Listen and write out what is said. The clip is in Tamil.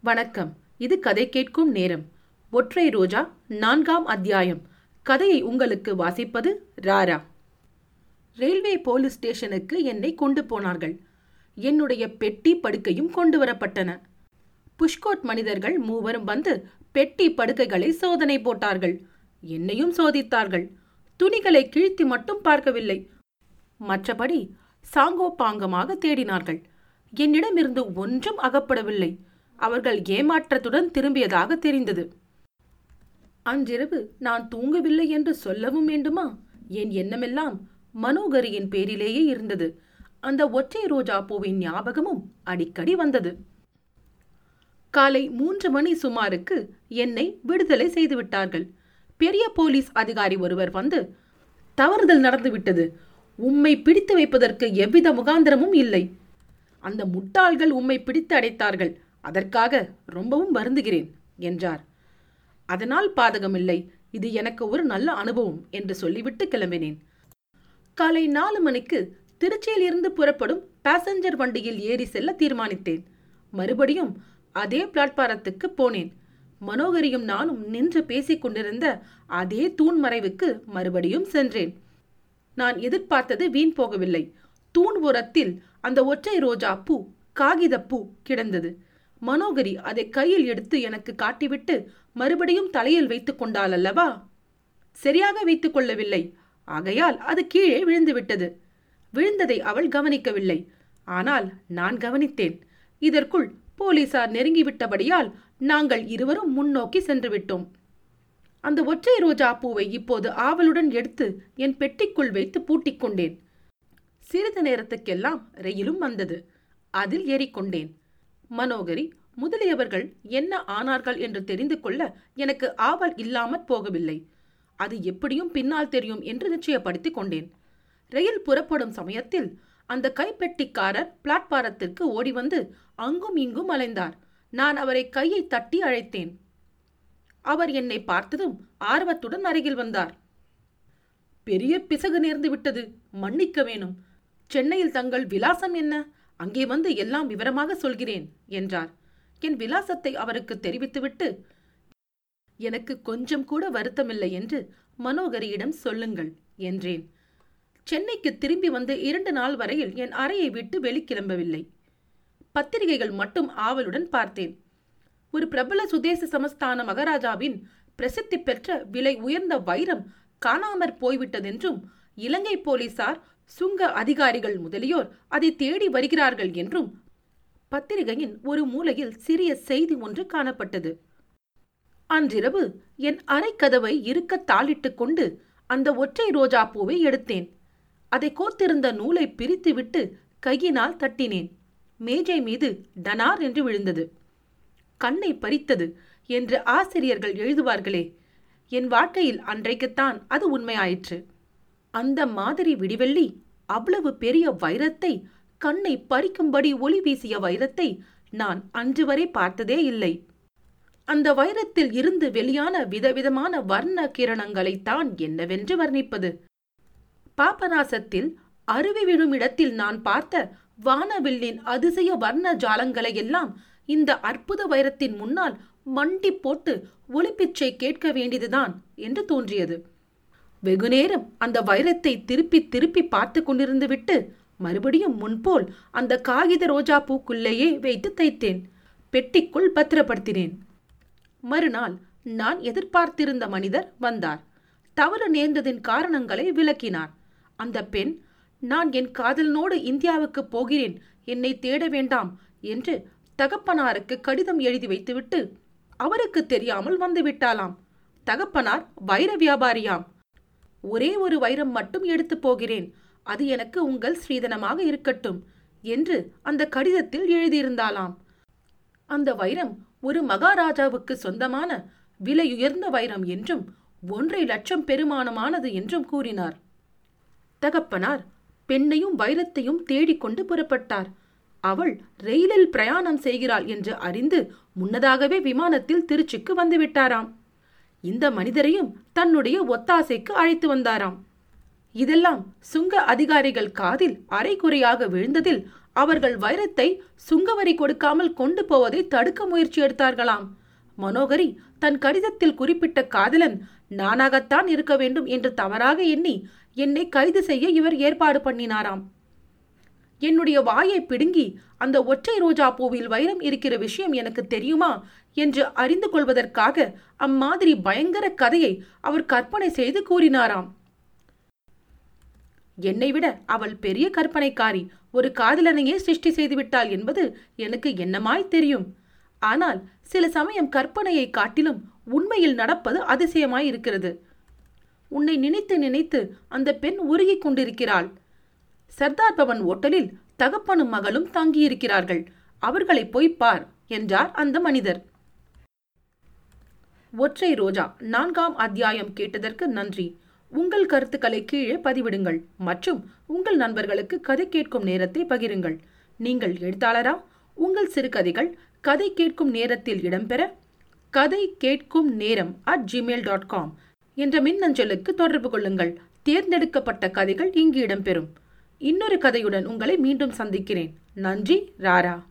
வணக்கம். இது கதை கேட்கும் நேரம். ஒற்றை ரோஜா நான்காம் அத்தியாயம். கதையை உங்களுக்கு வாசிப்பது ராரா. ரயில்வே போலீஸ் ஸ்டேஷனுக்கு என்னை கொண்டு போனார்கள். என்னுடைய பெட்டி படுக்கையும் கொண்டு வரப்பட்டன. புஷ்கோட் மனிதர்கள் மூவரும் வந்து பெட்டி படுக்கைகளை சோதனை போட்டார்கள். என்னையும் சோதித்தார்கள். துணிகளை கிழித்து மட்டும் பார்க்கவில்லை. மற்றபடி சாங்கோ பாங்கமாக தேடினார்கள். என்னிடமிருந்து ஒன்றும் அகப்படவில்லை. அவர்கள் ஏமாற்றத்துடன் திரும்பியதாக தெரிந்தது. அன்றிரவு நான் தூங்கவில்லை என்று சொல்லவும் வேண்டுமா? என் எண்ணமெல்லாம் மனோகரியின் பேரிலேயே இருந்தது. அந்த ஒற்றை ரோஜா பூவின் ஞாபகமும் அடிக்கடி வந்தது. காலை மூன்று மணி சுமாருக்கு என்னை விடுதலை செய்துவிட்டார்கள். பெரிய போலீஸ் அதிகாரி ஒருவர் வந்து தவறுதல் நடந்துவிட்டது. உம்மை பிடித்து வைப்பதற்கு எவ்வித முகாந்திரமும் இல்லை. அந்த முட்டாள்கள் உம்மை பிடித்து அடைத்தார்கள். அதற்காக ரொம்பவும் வருந்துகிறேன் என்றார். அதனால் பாதகமில்லை இது எனக்கு ஒரு நல்ல அனுபவம் என்று சொல்லிவிட்டு கிளம்பினேன். காலை நாலு மணிக்கு திருச்சியிலிருந்து புறப்படும் பாசஞ்சர் வண்டியில் ஏறி செல்ல தீர்மானித்தேன். மறுபடியும் அதே பிளாட்பாரத்துக்கு போனேன். மனோகரியும் நானும் நின்று பேசிக் கொண்டிருந்த அதே தூண் மறைவுக்கு மறுபடியும் சென்றேன். நான் எதிர்பார்த்தது வீண் போகவில்லை. தூண் ஓரத்தில் அந்த ஒற்றை ரோஜா பூ காகித பூ கிடந்தது. மனோகரி அதை கையில் எடுத்து எனக்கு காட்டிவிட்டு மறுபடியும் தலையில் வைத்துக் கொண்டாள் அல்லவா சரியாக வைத்துக் கொள்ளவில்லை. ஆகையால் அது கீழே விழுந்துவிட்டது விழுந்ததை அவள் கவனிக்கவில்லை. ஆனால் நான் கவனித்தேன். இதற்குள் போலீசார் நெருங்கிவிட்டபடியால் நாங்கள் இருவரும் முன்னோக்கி சென்று விட்டோம். அந்த ஒற்றை ரோஜா பூவை இப்போது ஆவலுடன் எடுத்து என் பெட்டிக்குள் வைத்து பூட்டிக் கொண்டேன். சிறிது நேரத்துக்கெல்லாம் ரயிலும் வந்தது. அதில் ஏறிக்கொண்டேன். மனோகரி முதலியவர்கள் என்ன ஆனார்கள் என்று தெரிந்து கொள்ள எனக்கு ஆவல் இல்லாமற் போகவில்லை. அது எப்படியும் பின்னால் தெரியும் என்று நிச்சயப்படுத்திக் கொண்டேன். ரயில் புறப்படும் சமயத்தில் அந்த கைப்பெட்டிக்காரர் பிளாட்பாரத்திற்கு ஓடி வந்து அங்கும் இங்கும் அலைந்தார். நான் அவரை கையை தட்டி அழைத்தேன். அவர் என்னை பார்த்ததும் ஆர்வத்துடன் அருகில் வந்தார். பெரிய பிசகு நேர்ந்து விட்டது. மன்னிக்க வேணும். சென்னையில் தங்கள் விலாசம் என்ன? அங்கே வந்து எல்லாம் விவரமாக சொல்கிறேன் என்றார். என் விலாசத்தை அவருக்கு தெரிவித்துவிட்டு எனக்கு கொஞ்சம் கூட வருத்தமில்லை என்று மனோகரியிடம் சொல்லுங்கள் என்றேன். சென்னைக்கு திரும்பி வந்து இரண்டு நாள் வரையில் என் அறையை விட்டு வெளிக்கிளம்பவில்லை. பத்திரிகைகள் மட்டும் ஆவலுடன் பார்த்தேன். ஒரு பிரபல சுதேச சமஸ்தான மகாராஜாவின் பிரசித்தி பெற்ற விலை உயர்ந்த வைரம் காணாமற் போய்விட்டதென்றும் இலங்கை போலீசார் சுங்க அதிகாரிகள் முதலியோர் அதை தேடி வருகிறார்கள் என்றும் பத்திரிகையின் ஒரு மூலையில் சிறிய செய்தி ஒன்று காணப்பட்டது. அன்றிரவு என் அறைக்கதவை இருக்க தாளிட்டுக் கொண்டு அந்த ஒற்றை ரோஜா பூவை எடுத்தேன். அதை கோத்திருந்த நூலை பிரித்துவிட்டு கையினால் தட்டினேன். மேஜை மீது டனார் என்று விழுந்தது. கண்ணை பறித்தது என்று ஆசிரியர்கள் எழுதுவார்களே என் வாழ்க்கையில் அன்றைக்குத்தான் அது உண்மையாயிற்று. அந்த மாதிரி விடிவெள்ளி அவ்வளவு பெரிய வைரத்தை கண்ணை பறிக்கும்படி ஒளி வீசிய வைரத்தை நான் அன்று வரை பார்த்ததே இல்லை. அந்த வைரத்தில் இருந்து வெளியான விதவிதமான வர்ண கிரணங்களைத்தான் என்னவென்று வர்ணிப்பது. பாபநாசத்தில் அருவி விழும் இடத்தில் நான் பார்த்த வானவில்லின் அதிசய வர்ண ஜாலங்களை எல்லாம் இந்த அற்புத வைரத்தின் முன்னால் மண்டி போட்டு ஒளிப்பிச்சை கேட்க வேண்டியதுதான் என்று தோன்றியது. வெகுநேரம் அந்த வைரத்தை திருப்பி திருப்பி பார்த்து கொண்டிருந்து விட்டு மறுபடியும் முன்போல் அந்த காகித ரோஜா பூக்குள்ளேயே வைத்து தைத்தேன். பெட்டிக்குள் பத்திரப்படுத்தினேன். மறுநாள் நான் எதிர்பார்த்திருந்த மனிதர் வந்தார். தவறு நேர்ந்ததின் காரணங்களை விளக்கினார். அந்த பெண் நான் என் காதலனோடு இந்தியாவுக்கு போகிறேன். என்னை தேட வேண்டாம் என்று தகப்பனாருக்கு கடிதம் எழுதி வைத்துவிட்டு அவருக்கு தெரியாமல் வந்துவிட்டாளாம் தகப்பனார் வைர வியாபாரியாம். ஒரே ஒரு வைரம் மட்டும் எடுத்து போகிறேன். அது எனக்கு உங்கள் ஸ்ரீதனமாக இருக்கட்டும் என்று அந்த கடிதத்தில் எழுதியிருந்தாளாம். அந்த வைரம் ஒரு மகாராஜாவுக்கு சொந்தமான விலையுயர்ந்த வைரம் என்றும் ஒன்றை லட்சம் பெருமானமானது என்றும் கூறினார். தகப்பனார் பெண்ணையும் வைரத்தையும் தேடிக்கொண்டு புறப்பட்டார். அவள் ரயிலில் பிரயாணம் செய்கிறாள் என்று அறிந்து முன்னதாகவே விமானத்தில் திருச்சிக்கு வந்துவிட்டாராம் இந்த மனிதரையும் தன்னுடைய ஒத்தாசைக்கு அழைத்து வந்தாராம். இதெல்லாம் சுங்க அதிகாரிகள் காதில் அரைகுறையாக விழுந்ததில் அவர்கள் வைரத்தை சுங்கவரி கொடுக்காமல் கொண்டு போவதை தடுக்க முயற்சி எடுத்தார்களாம். மனோகரி தன் கடிதத்தில் குறிப்பிட்ட காதலன் நானாகத்தான் இருக்க வேண்டும் என்று தவறாக எண்ணி என்னை கைது செய்ய இவர் ஏற்பாடு பண்ணினாராம். என்னுடைய வாயை பிடுங்கி அந்த ஒற்றை ரோஜா பூவில் வைரம் இருக்கிற விஷயம் எனக்கு தெரியுமா என்று அறிந்து கொள்வதற்காக அம்மாதிரி பயங்கர கதையை அவர் கற்பனை செய்து கூறினாராம். என்னை விட அவள் பெரிய கற்பனைக்காரி ஒரு காதலனையே சிருஷ்டி செய்துவிட்டாள் என்பது எனக்கு என்னமாய் தெரியும். ஆனால் சில சமயம் கற்பனையை காட்டிலும் உண்மையில் நடப்பது அதிசயமாய் இருக்கிறது உன்னை நினைத்து நினைத்து அந்த பெண் உருகிக் கொண்டிருக்கிறாள். சர்தார் பவன் ஓட்டலில் தகப்பனும் மகளும் தங்கியிருக்கிறார்கள். அவர்களை போய் பார் என்றார் அந்த மனிதர். ஒற்றை ரோஜா நான்காம் அத்தியாயம் கேட்டதற்கு நன்றி. உங்கள் கருத்துக்களை கீழே பதிவிடுங்கள் மற்றும் உங்கள் நண்பர்களுக்கு கதை கேட்கும் நேரத்தை பகிருங்கள். நீங்கள் எழுத்தாளரா? உங்கள் சிறுகதைகள் கதை கேட்கும் நேரத்தில் இடம்பெற கதை கேட்கும் நேரம் அட் ஜிமெயில் டாட் காம் என்ற மின்னஞ்சலுக்கு தொடர்பு கொள்ளுங்கள். தேர்ந்தெடுக்கப்பட்ட கதைகள் இங்கு இடம்பெறும். இன்னொரு கதையுடன் உங்களை மீண்டும் சந்திக்கிறேன். நன்றி ராரா.